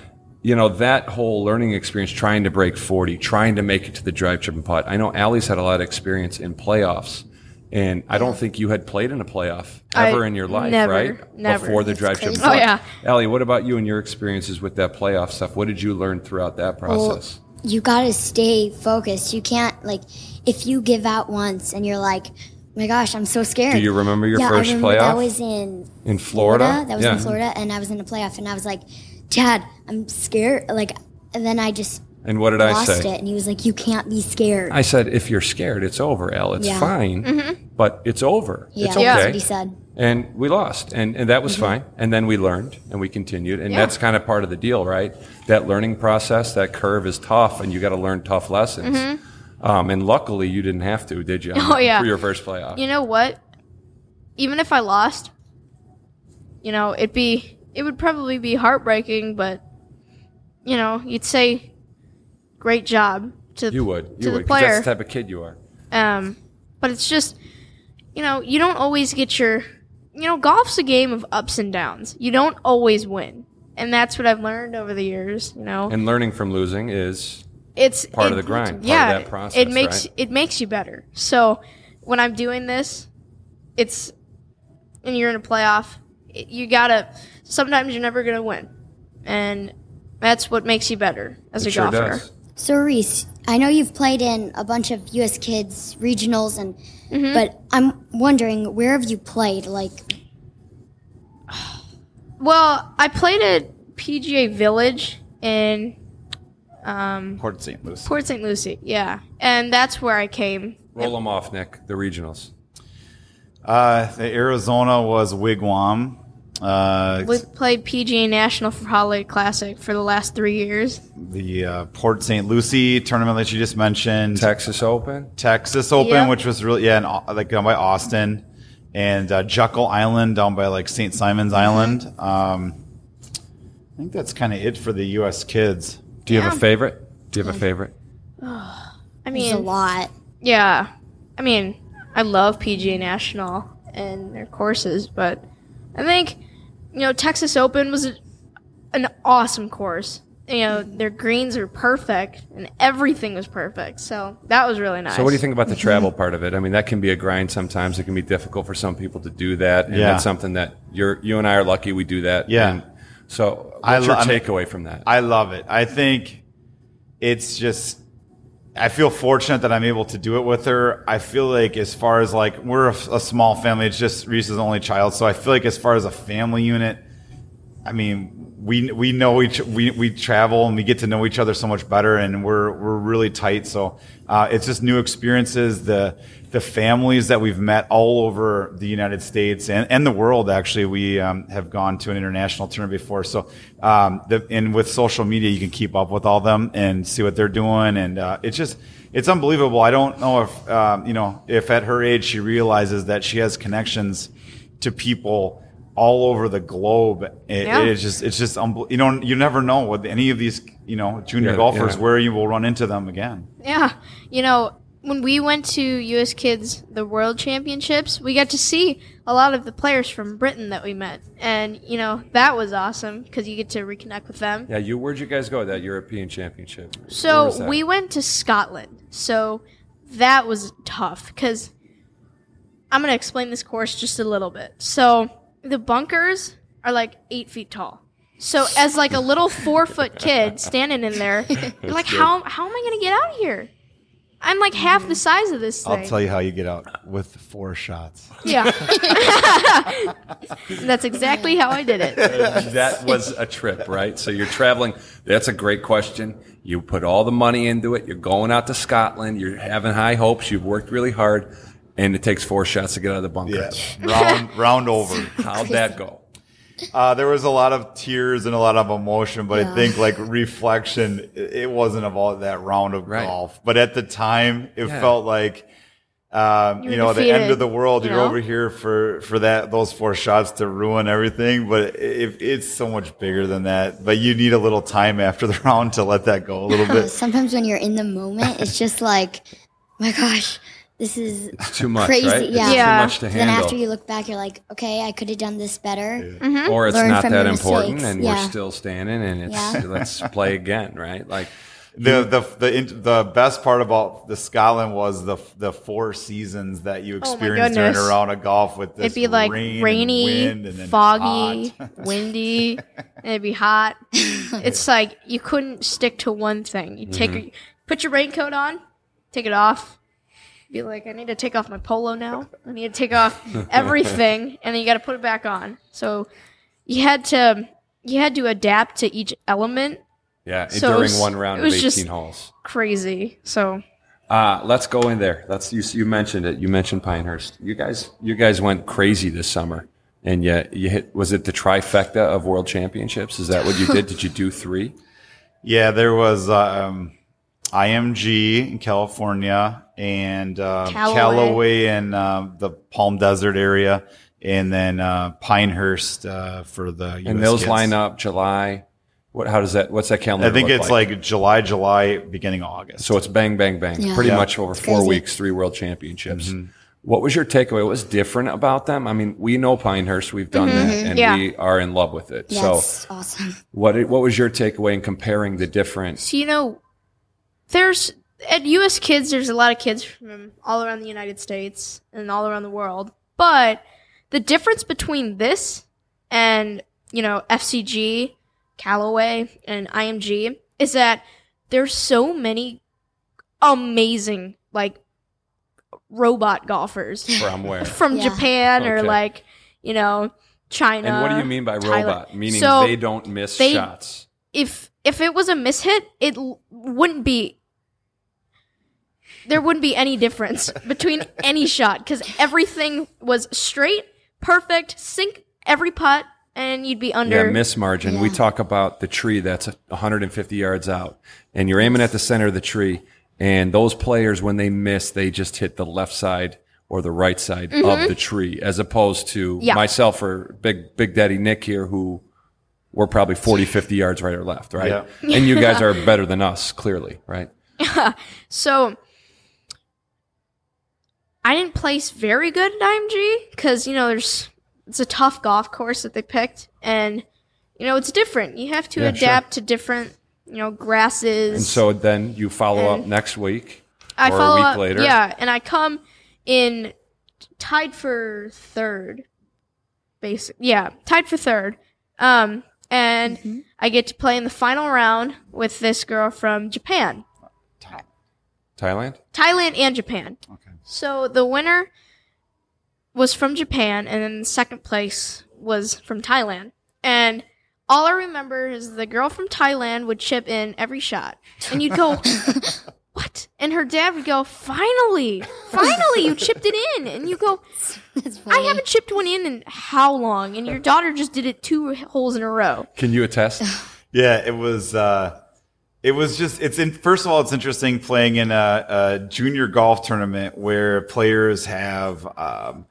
you know that whole learning experience, trying to break forty, trying to make it to the drive, chip, and putt. I know Allie's had a lot of experience in playoffs, and I don't think you had played in a playoff I- ever in your life, never, right? never. Before the drive, chip, and crazy. Oh, yeah. Allie, what about you and your experiences with that playoff stuff? What did you learn throughout that Well, process? you gotta stay focused. You can't like if you give out once and you're like, "Oh my gosh, I'm so scared." Do you remember your yeah, first I remember playoff? That was in in Florida. That was yeah. in Florida, and I was in a playoff, and I was like, "Dad, I'm scared." Like, and then I just And what did I lost say? it, and he was like, "You can't be scared." I said, if you're scared, it's over, Elle. It's Yeah. fine, mm-hmm. but it's over. yeah, it's okay. that's what he said. and we lost and, and that was mm-hmm. fine and then we learned and we continued and Yeah. that's kind of part of the deal right that learning process that curve is tough and you got to learn tough lessons mm-hmm. um, and luckily you didn't have to did you Oh, yeah. for your first playoff You know what? Even if I lost, you know, it'd be it would probably be heartbreaking, but you know, you'd say great job to you would you to the player. that's the type of kid you are Um, but it's just, you know, you don't always get your, you know, golf's a game of ups and downs. You don't always win, and that's what I've learned over the years. You know, and learning from losing is it's part of the grind, Yeah, that process, it makes right? it makes you better. So when I'm doing this, it's and you're in a playoff. It, you gotta. Sometimes you're never gonna win, and that's what makes you better as it a sure golfer. does So Reese, I know you've played in a bunch of U.S. kids regionals, and Mm-hmm. but I'm wondering where have you played? Like, Well, I played at PGA Village in um, Port St. Lucie. Port St. Lucie, yeah, and that's where I came. roll them off Nick the regionals Uh, the Arizona was Wigwam. Uh, We played PGA National for Holiday Classic for the last three years. the uh, Port St. Lucie tournament that you just mentioned. Texas Open Texas Open, Yeah. which was really yeah, in, like down by Austin, and uh, Jekyll Island down by like St. Simon's Mm-hmm. Island. Um, I think that's kind of it for the U.S. kids. do you have a favorite do you have a favorite I It's mean, a lot. Yeah. I mean, I love PGA National and their courses, but I think, you know, Texas Open was an awesome course. You know, their greens are perfect and everything was perfect. So that was really nice. So, what do you think about the travel part of it? I mean, that can be a grind sometimes. It can be difficult for some people to do that, and Yeah. that's something that you're you and I are lucky we do that. Yeah. And so, what's I your lo- I mean- takeaway from that? I love it. I think it's just I feel fortunate that I'm able to do it with her. I feel like as far as like we're a, a small family, it's just Reese's only child, so I feel like as far as a family unit, I mean, we we know each we we travel and we get to know each other so much better, and we're we're really tight. So uh, it's just new experiences. The the families that we've met all over the United States and, and the world. Actually, we um, have gone to an international tournament before. So um, the, and with social media, you can keep up with all them and see what they're doing, and uh, it's just it's unbelievable. I don't know if um, you know if at her age she realizes that she has connections to people all over the globe. It, Yeah. it's just, it's just, unbel- you know, you never know with any of these, you know, junior Yeah, golfers yeah. where you will run into them again. Yeah. You know, when we went to US Kids the World Championships, we got to see a lot of the players from Britain that we met. And, you know, that was awesome because you get to reconnect with them. yeah, you. Where'd you guys go? At that European Championship. So we went to Scotland. So that was tough because I'm going to explain this course just a little bit. So the bunkers are like eight feet tall. So as like a little four foot kid standing in there, like, how how am I going to get out of here? I'm like half the size of this thing. I'll tell you how you get out with four shots. Yeah. That's exactly how I did it. that was a trip, right? So you're traveling. That's a great question. You put all the money into it. You're going out to Scotland. You're having high hopes. You've worked really hard, and it takes four shots to get out of the bunker. round, round over. How'd that go? Uh, there was a lot of tears and a lot of emotion, but I think like reflection, it it wasn't about that round of Right. golf. But at the time, it Yeah. felt like, um, You you, were know, the end of the world. you You're know? over here for, for that, those four shots to ruin everything. But it, it's so much bigger than that. But you need a little time after the round to let that go a little bit. Sometimes when you're in the moment, it's just like, my gosh, this is It's too much, Crazy, right? Yeah. Yeah. too much to then after you look back, you're like, okay, I could have done this better. or it's Learn not that important, mistakes. and Yeah. we're still standing, and it's Yeah. let's play again, right? Like The the the the best part about the Scotland was the the four seasons that you Oh my during a round of golf with this It'd be like rain and rainy, wind and foggy, windy, and it'd be hot. it's like you couldn't stick to one thing. You take Mm-hmm. put your raincoat on, take it off. Be like, I need to take off my polo now. I need to take off everything, and then you got to put it back on. So you had to you had to adapt to each element. yeah, So during was- one round it of eighteen just- holes. Crazy. So Uh, let's go in there. Let's you, you mentioned it. You mentioned Pinehurst. You guys, you guys went crazy this summer, and you you hit. Was it the trifecta of World Championships? Is that what you did? did you do three? Yeah, there was um, IMG in California and uh, Callaway. Callaway in um, the Palm Desert area, and then uh, Pinehurst uh, for the And US those kids. line up July. What? How does that? What's that calendar? I think look it's like? July, July, beginning of August. So it's bang, bang, bang. Yeah. Pretty Yeah. much over It's four crazy. weeks, three world championships. What was your takeaway? What was different about them? I mean, we know Pinehurst, we've done that, and Yeah. we are in love with it. Yeah, so, awesome. what what was your takeaway in comparing the different? So you know, there's at U.S. Kids. There's a lot of kids from all around the United States and all around the world. But the difference between this and you know FCG, Callaway, and IMG is that there's so many amazing like robot golfers From where? from Yeah. Japan or like you know China. And what do you mean by Thailand. robot? Meaning So, they don't miss they- shots. if if it was a mishit, it l- wouldn't be. There wouldn't be any difference between any shot because everything was straight, perfect, sink every putt, and you'd be under. Yeah, miss margin. We talk about the tree that's 150 yards out, and you're aiming at the center of the tree. And those players, when they miss, they just hit the left side or the right side of the tree, as opposed to Mm-hmm. Yeah. myself or Big Big Daddy Nick here, who we're probably 40, 50 yards right or left, right? Yeah. And you guys are better than us, clearly, right? So I didn't place very good at IMG because you know there's it's a tough golf course that they picked, and you know it's different. You have to Yeah, adapt to different you know grasses. And so then you follow up next week I or a follow week up, later. yeah, and I come in tied for third. Basic, yeah, tied for third. Um, and Mm-hmm. I get to play in the final round with this girl from Japan, Thailand. Thailand, and Japan. Okay. So the winner was from Japan, and then the second place was from Thailand. And all I remember is the girl from Thailand would chip in every shot, and you'd go, "What?" And her dad would go, "Finally, finally, you chipped it in!" And you go, "I haven't chipped one in in how long?" And your daughter just did it two holes in a row. Can you attest? Yeah, it was. Uh, it was just. It's in. First of all, it's interesting playing in a, a junior golf tournament where players have um,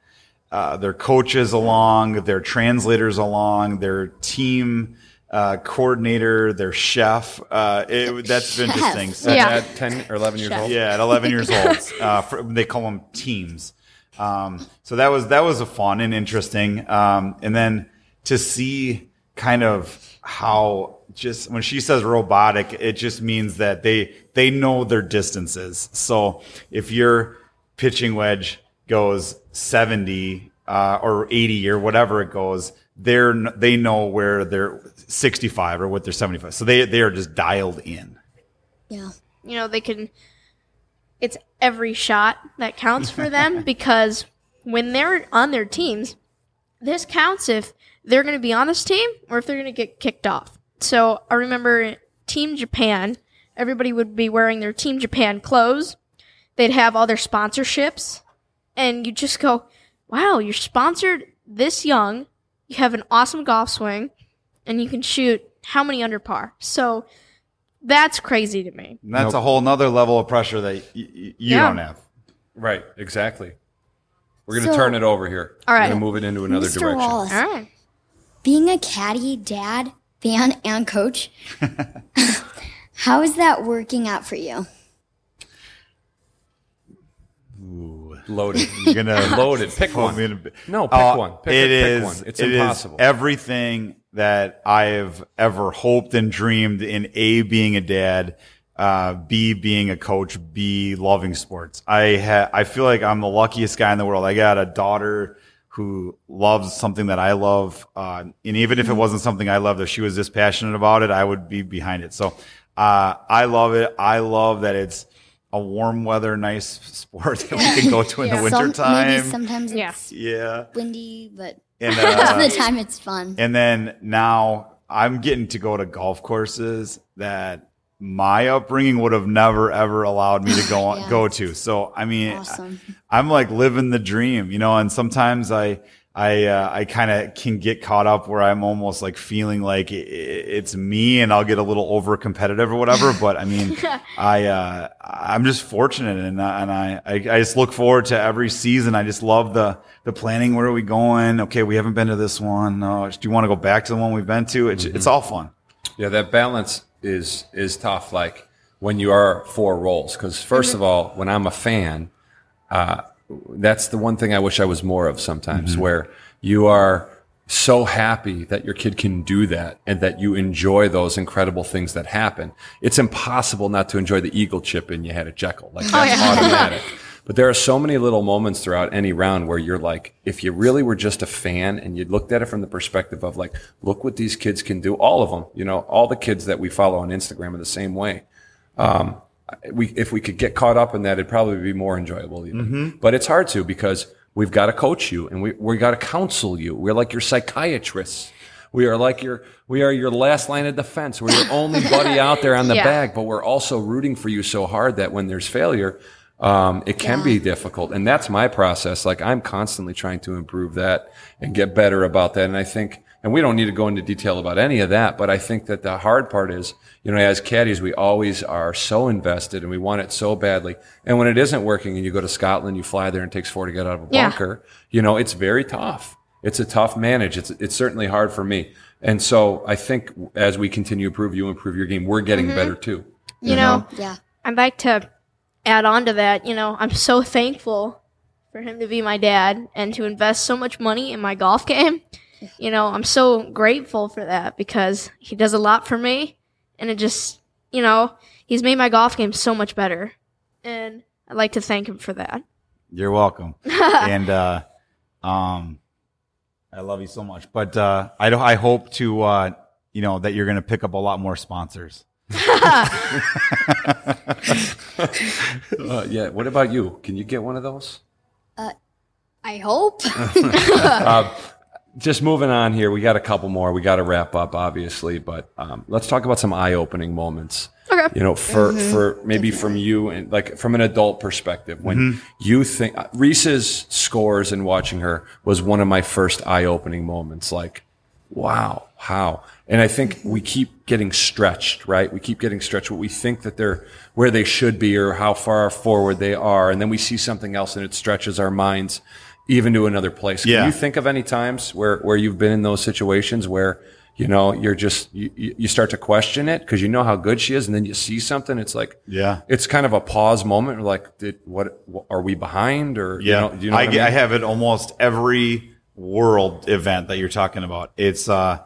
uh, their coaches along, their translators along, their team uh, coordinator, their chef. Uh, it, that's Chef. interesting. So Yeah. At 10 or 11 years Chef. old? yeah, at 11 years old. Uh, for, they call them teams. Um, so that was that was a fun and interesting. Um, and then to see kind of how just when she says robotic, it just means that they they know their distances. So if your pitching wedge goes 70 uh, or 80 or whatever it goes, they're they know where they're 65 or what they're 75. So they they are just dialed in. Yeah. you know they can it's every shot that counts for them because when they're on their teams this counts if they're going to be on this team or if they're going to get kicked off so i remember team japan everybody would be wearing their team japan clothes they'd have all their sponsorships and you just go wow you're sponsored this young you have an awesome golf swing and you can shoot how many under par so that's crazy to me And that's Nope. a whole nother level of pressure that y- y- you Yeah. don't have. Right, exactly. We're going to So- turn it over here. All right. We're going to move it into another Mr. direction. Wallace, All right. being a caddy, dad, fan, and coach, how is that working out for you? Loaded. You're gonna Loaded. Pick one. in No, pick Uh, one. Pick, it pick is- one. It's it is impossible. everything that I've ever hoped and dreamed in A being a dad, uh, B being a coach, B loving sports. I ha- I feel like I'm the luckiest guy in the world. I got a daughter who loves something that I love, uh, and even if it wasn't something I loved, if she was this passionate about it, I would be behind it. So uh, I love it. I love that it's a warm weather, nice sport that we can go to in Yeah. the winter Some, time. maybe sometimes Yeah. it's yeah. windy, but And, most of uh, the time it's fun. and then now I'm getting to go to golf courses that my upbringing would have never ever allowed me to go on, Yeah. go to. So I mean, Awesome. I'm like living the dream, you know. And sometimes I I uh, I kind of can get caught up where I'm almost like feeling like it's me, and I'll get a little over competitive or whatever. But I mean, I uh, I'm just fortunate, and I- and I, I I just look forward to every season. I just love the the planning. Where are we going? Okay, we haven't been to this one. No, do you want to go back to the one we've been to? It's it's all fun. Yeah, that balance is is tough. Like when you are four roles, because 1st of all, when I'm a fan, uh, that's the one thing I wish I was more of sometimes, where you are so happy that your kid can do that and that you enjoy those incredible things that happen. It's impossible not to enjoy the eagle chip in you had a Jekyll. Like that's yeah. automatic. But there are so many little moments throughout any round where you're like, if you really were just a fan and you looked at it from the perspective of like, look what these kids can do, all of them, you know, all the kids that we follow on Instagram are the same way. Um, we, if we could get caught up in that, it'd probably be more enjoyable even. But it's hard to because we've got to coach you and we, we got to counsel you. We're like your psychiatrists. We are like your, we are your last line of defense. We're your only buddy out there on the Yeah. bag, but we're also rooting for you so hard that when there's failure, um, it can be difficult. And that's my process. Like I'm constantly trying to improve that and get better about that. And I think, and we don't need to go into detail about any of that, but I think that the hard part is, you know, as caddies, we always are so invested and we want it so badly. And when it isn't working and you go to Scotland, you fly there and it takes four to get out of a Yeah. bunker, you know, it's very tough. It's a tough manage. It's, it's certainly hard for me. And so I think as we continue to improve, you improve your game, we're getting mm-hmm. better too. You know, Yeah. I'd like to add on to that. You know, I'm so thankful for him to be my dad and to invest so much money in my golf game. You know, I'm so grateful for that because he does a lot for me and it just, you know, he's made my golf game so much better. And I'd like to thank him for that. You're welcome. and uh, um, I love you so much. But uh, I don't, I hope to uh, you know that you're going to pick up a lot more sponsors. Uh, yeah. What about you? Can you get one of those? Uh I hope. Uh, just moving on here. We got a couple more. We got to wrap up, obviously, but um, let's talk about some eye-opening moments. Okay. You know, for for maybe from you and like from an adult perspective, when you think uh, Reese's scores and watching her was one of my first eye-opening moments. Like, wow, how? And I think we keep getting stretched, right? We keep getting stretched. What we think that they're where they should be or how far forward they are, and then we see something else and it stretches our minds even to another place. Can Yeah. you think of any times where where you've been in those situations where you know you're just you, you start to question it because you know how good she is, and then you see something, it's like Yeah. it's kind of a pause moment. Like, did what, are we behind or Yeah, You know, you know I, I, get- I have it almost every world event that you're talking about. It's uh,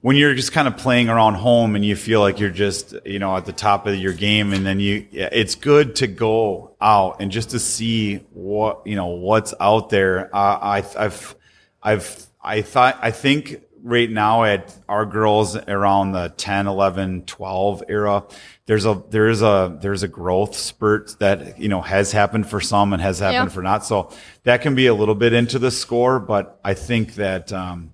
when you're just kind of playing around home and you feel like you're just you know at the top of your game, and then you it's good to go out and just to see what you know what's out there. Uh, I I've I've I thought I think right now at our girls around the 10 11 12 era there's a there's a there's a growth spurt that you know has happened for some and has happened Yeah. for not so that can be a little bit into the score but i think that um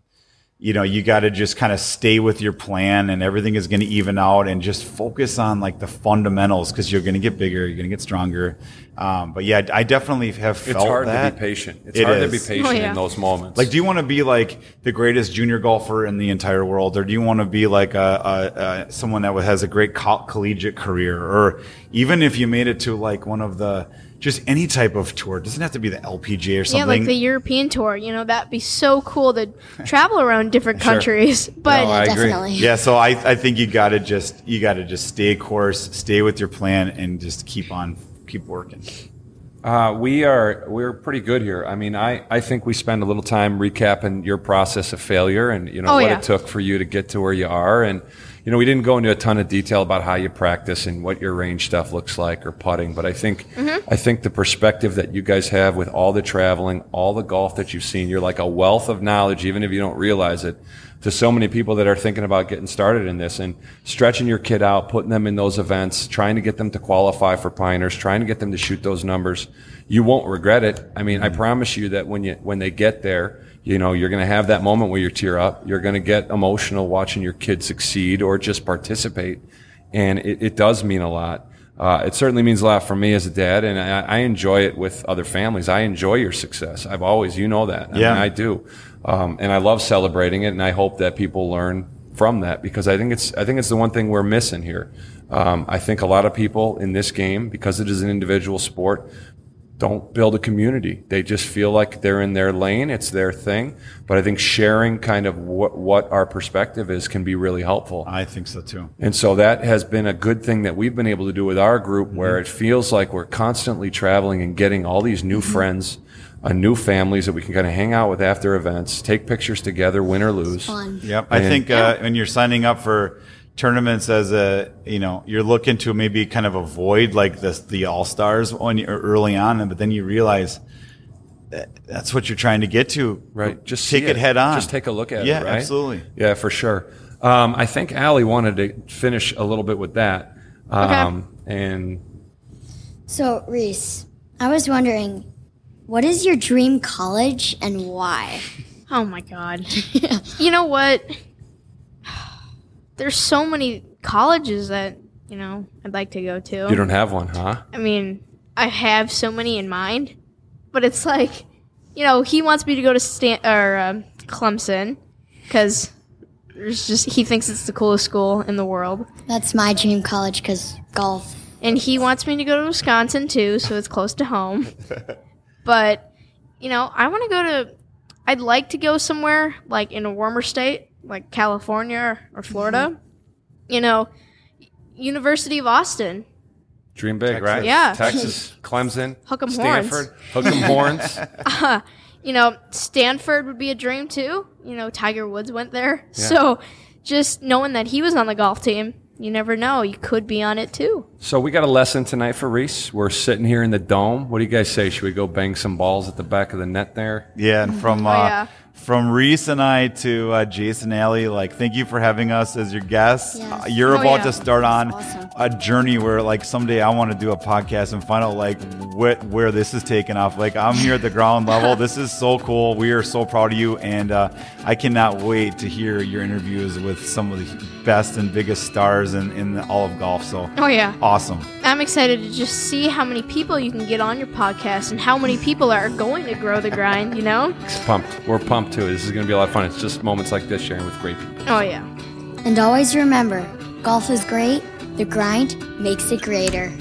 you know you got to just kind of stay with your plan and everything is going to even out and just focus on like the fundamentals because you're going to get bigger you're going to get stronger um, but yeah i definitely have felt It's hard that to be patient. It's It hard to be patient Oh, yeah. in those moments. like, do you want to be like the greatest junior golfer in the entire world, or do you want to be like a, a, a someone that has a great co- collegiate career, or even if you made it to like one of the just any type of tour, it doesn't have to be the LPGA or something. Yeah, like the European tour. You know, that'd be so cool to travel around different countries. But No, I agree. Definitely. yeah, so I, I think you got to just you got to just stay course, stay with your plan, and just keep on keep working. Uh, we are we're pretty good here. I mean, I, I think we spend a little time recapping your process of failure and you know Oh, what yeah. it took for you to get to where you are. And you know, we didn't go into a ton of detail about how you practice and what your range stuff looks like or putting. But I think Mm-hmm. I think the perspective that you guys have with all the traveling, all the golf that you've seen, you're like a wealth of knowledge, even if you don't realize it. To so many people that are thinking about getting started in this and stretching your kid out, putting them in those events, trying to get them to qualify for Pioneers, trying to get them to shoot those numbers, you won't regret it. I mean, I promise you that when you when they get there, you know, you're going to have that moment where you tear up. You're going to get emotional watching your kid succeed or just participate, and it, it does mean a lot. Uh, it certainly means a lot for me as a dad, and I, I enjoy it with other families. I enjoy your success. I've always, you know that. I Yeah. mean, I do, um, and I love celebrating it. And I hope that people learn from that because I think it's I think it's the one thing we're missing here. Um, I think a lot of people in this game, because it is an individual sport, don't build a community. They just feel like they're in their lane, it's their thing. But I think sharing kind of what, what our perspective is can be really helpful. I think so too. And so that has been a good thing that we've been able to do with our group where it feels like we're constantly traveling and getting all these new friends, uh, new families that we can kind of hang out with after events, take pictures together, win or lose. Fun. Yep. I And- think uh, when you're signing up for tournaments as a, you know, you're looking to maybe kind of avoid like this, the all stars when you're early on, but then you realize that that's what you're trying to get to. Right. Just take see it. head on. Just take a look at yeah, it. Right. absolutely. Yeah, for sure. Um, I think Allie wanted to finish a little bit with that. Um, And So, Reese, I was wondering, what is your dream college and why? oh my god, you know what? There's so many colleges that you know I'd like to go to. you don't have one, huh? I mean, I have so many in mind, but it's like, you know, he wants me to go to Stan- or um, Clemson because there's just he thinks it's the coolest school in the world, That's my dream college because golf. and he wants me to go to Wisconsin too, so it's close to home. but you know, I want to go to. I'd like to go somewhere like in a warmer state, like California or mm-hmm. Florida. You know, University of Austin. Dream big, Texas. right? Yeah. Texas, Clemson, Hook 'em horns. Stanford, hook 'em horns. Uh-huh. You know, Stanford would be a dream too. You know, Tiger Woods went there. So just knowing that he was on the golf team, you never know. You could be on it too. So we got a lesson tonight for Reese. We're sitting here in the dome. What do you guys say? Should we go bang some balls at the back of the net there? Yeah, and from mm-hmm. oh, uh, Oh, yeah. From Reese and I to uh, Jason Alley, like thank you for having us as your guests. Yes. Uh, you're Oh, about yeah. to start on awesome. a journey where like someday I want to do a podcast and find out like what where this is taking off. Like I'm here at the ground level. This is so cool. We are so proud of you, and uh, I cannot wait to hear your interviews with some of the best and biggest stars in, in all of golf. So Oh yeah. awesome. I'm excited to just see how many people you can get on your podcast and how many people are going to grow the grind, you know? It's pumped. We're pumped too. This is going to be a lot of fun. It's just moments like this sharing with great people. Oh yeah. And always remember golf is great, the grind makes it greater.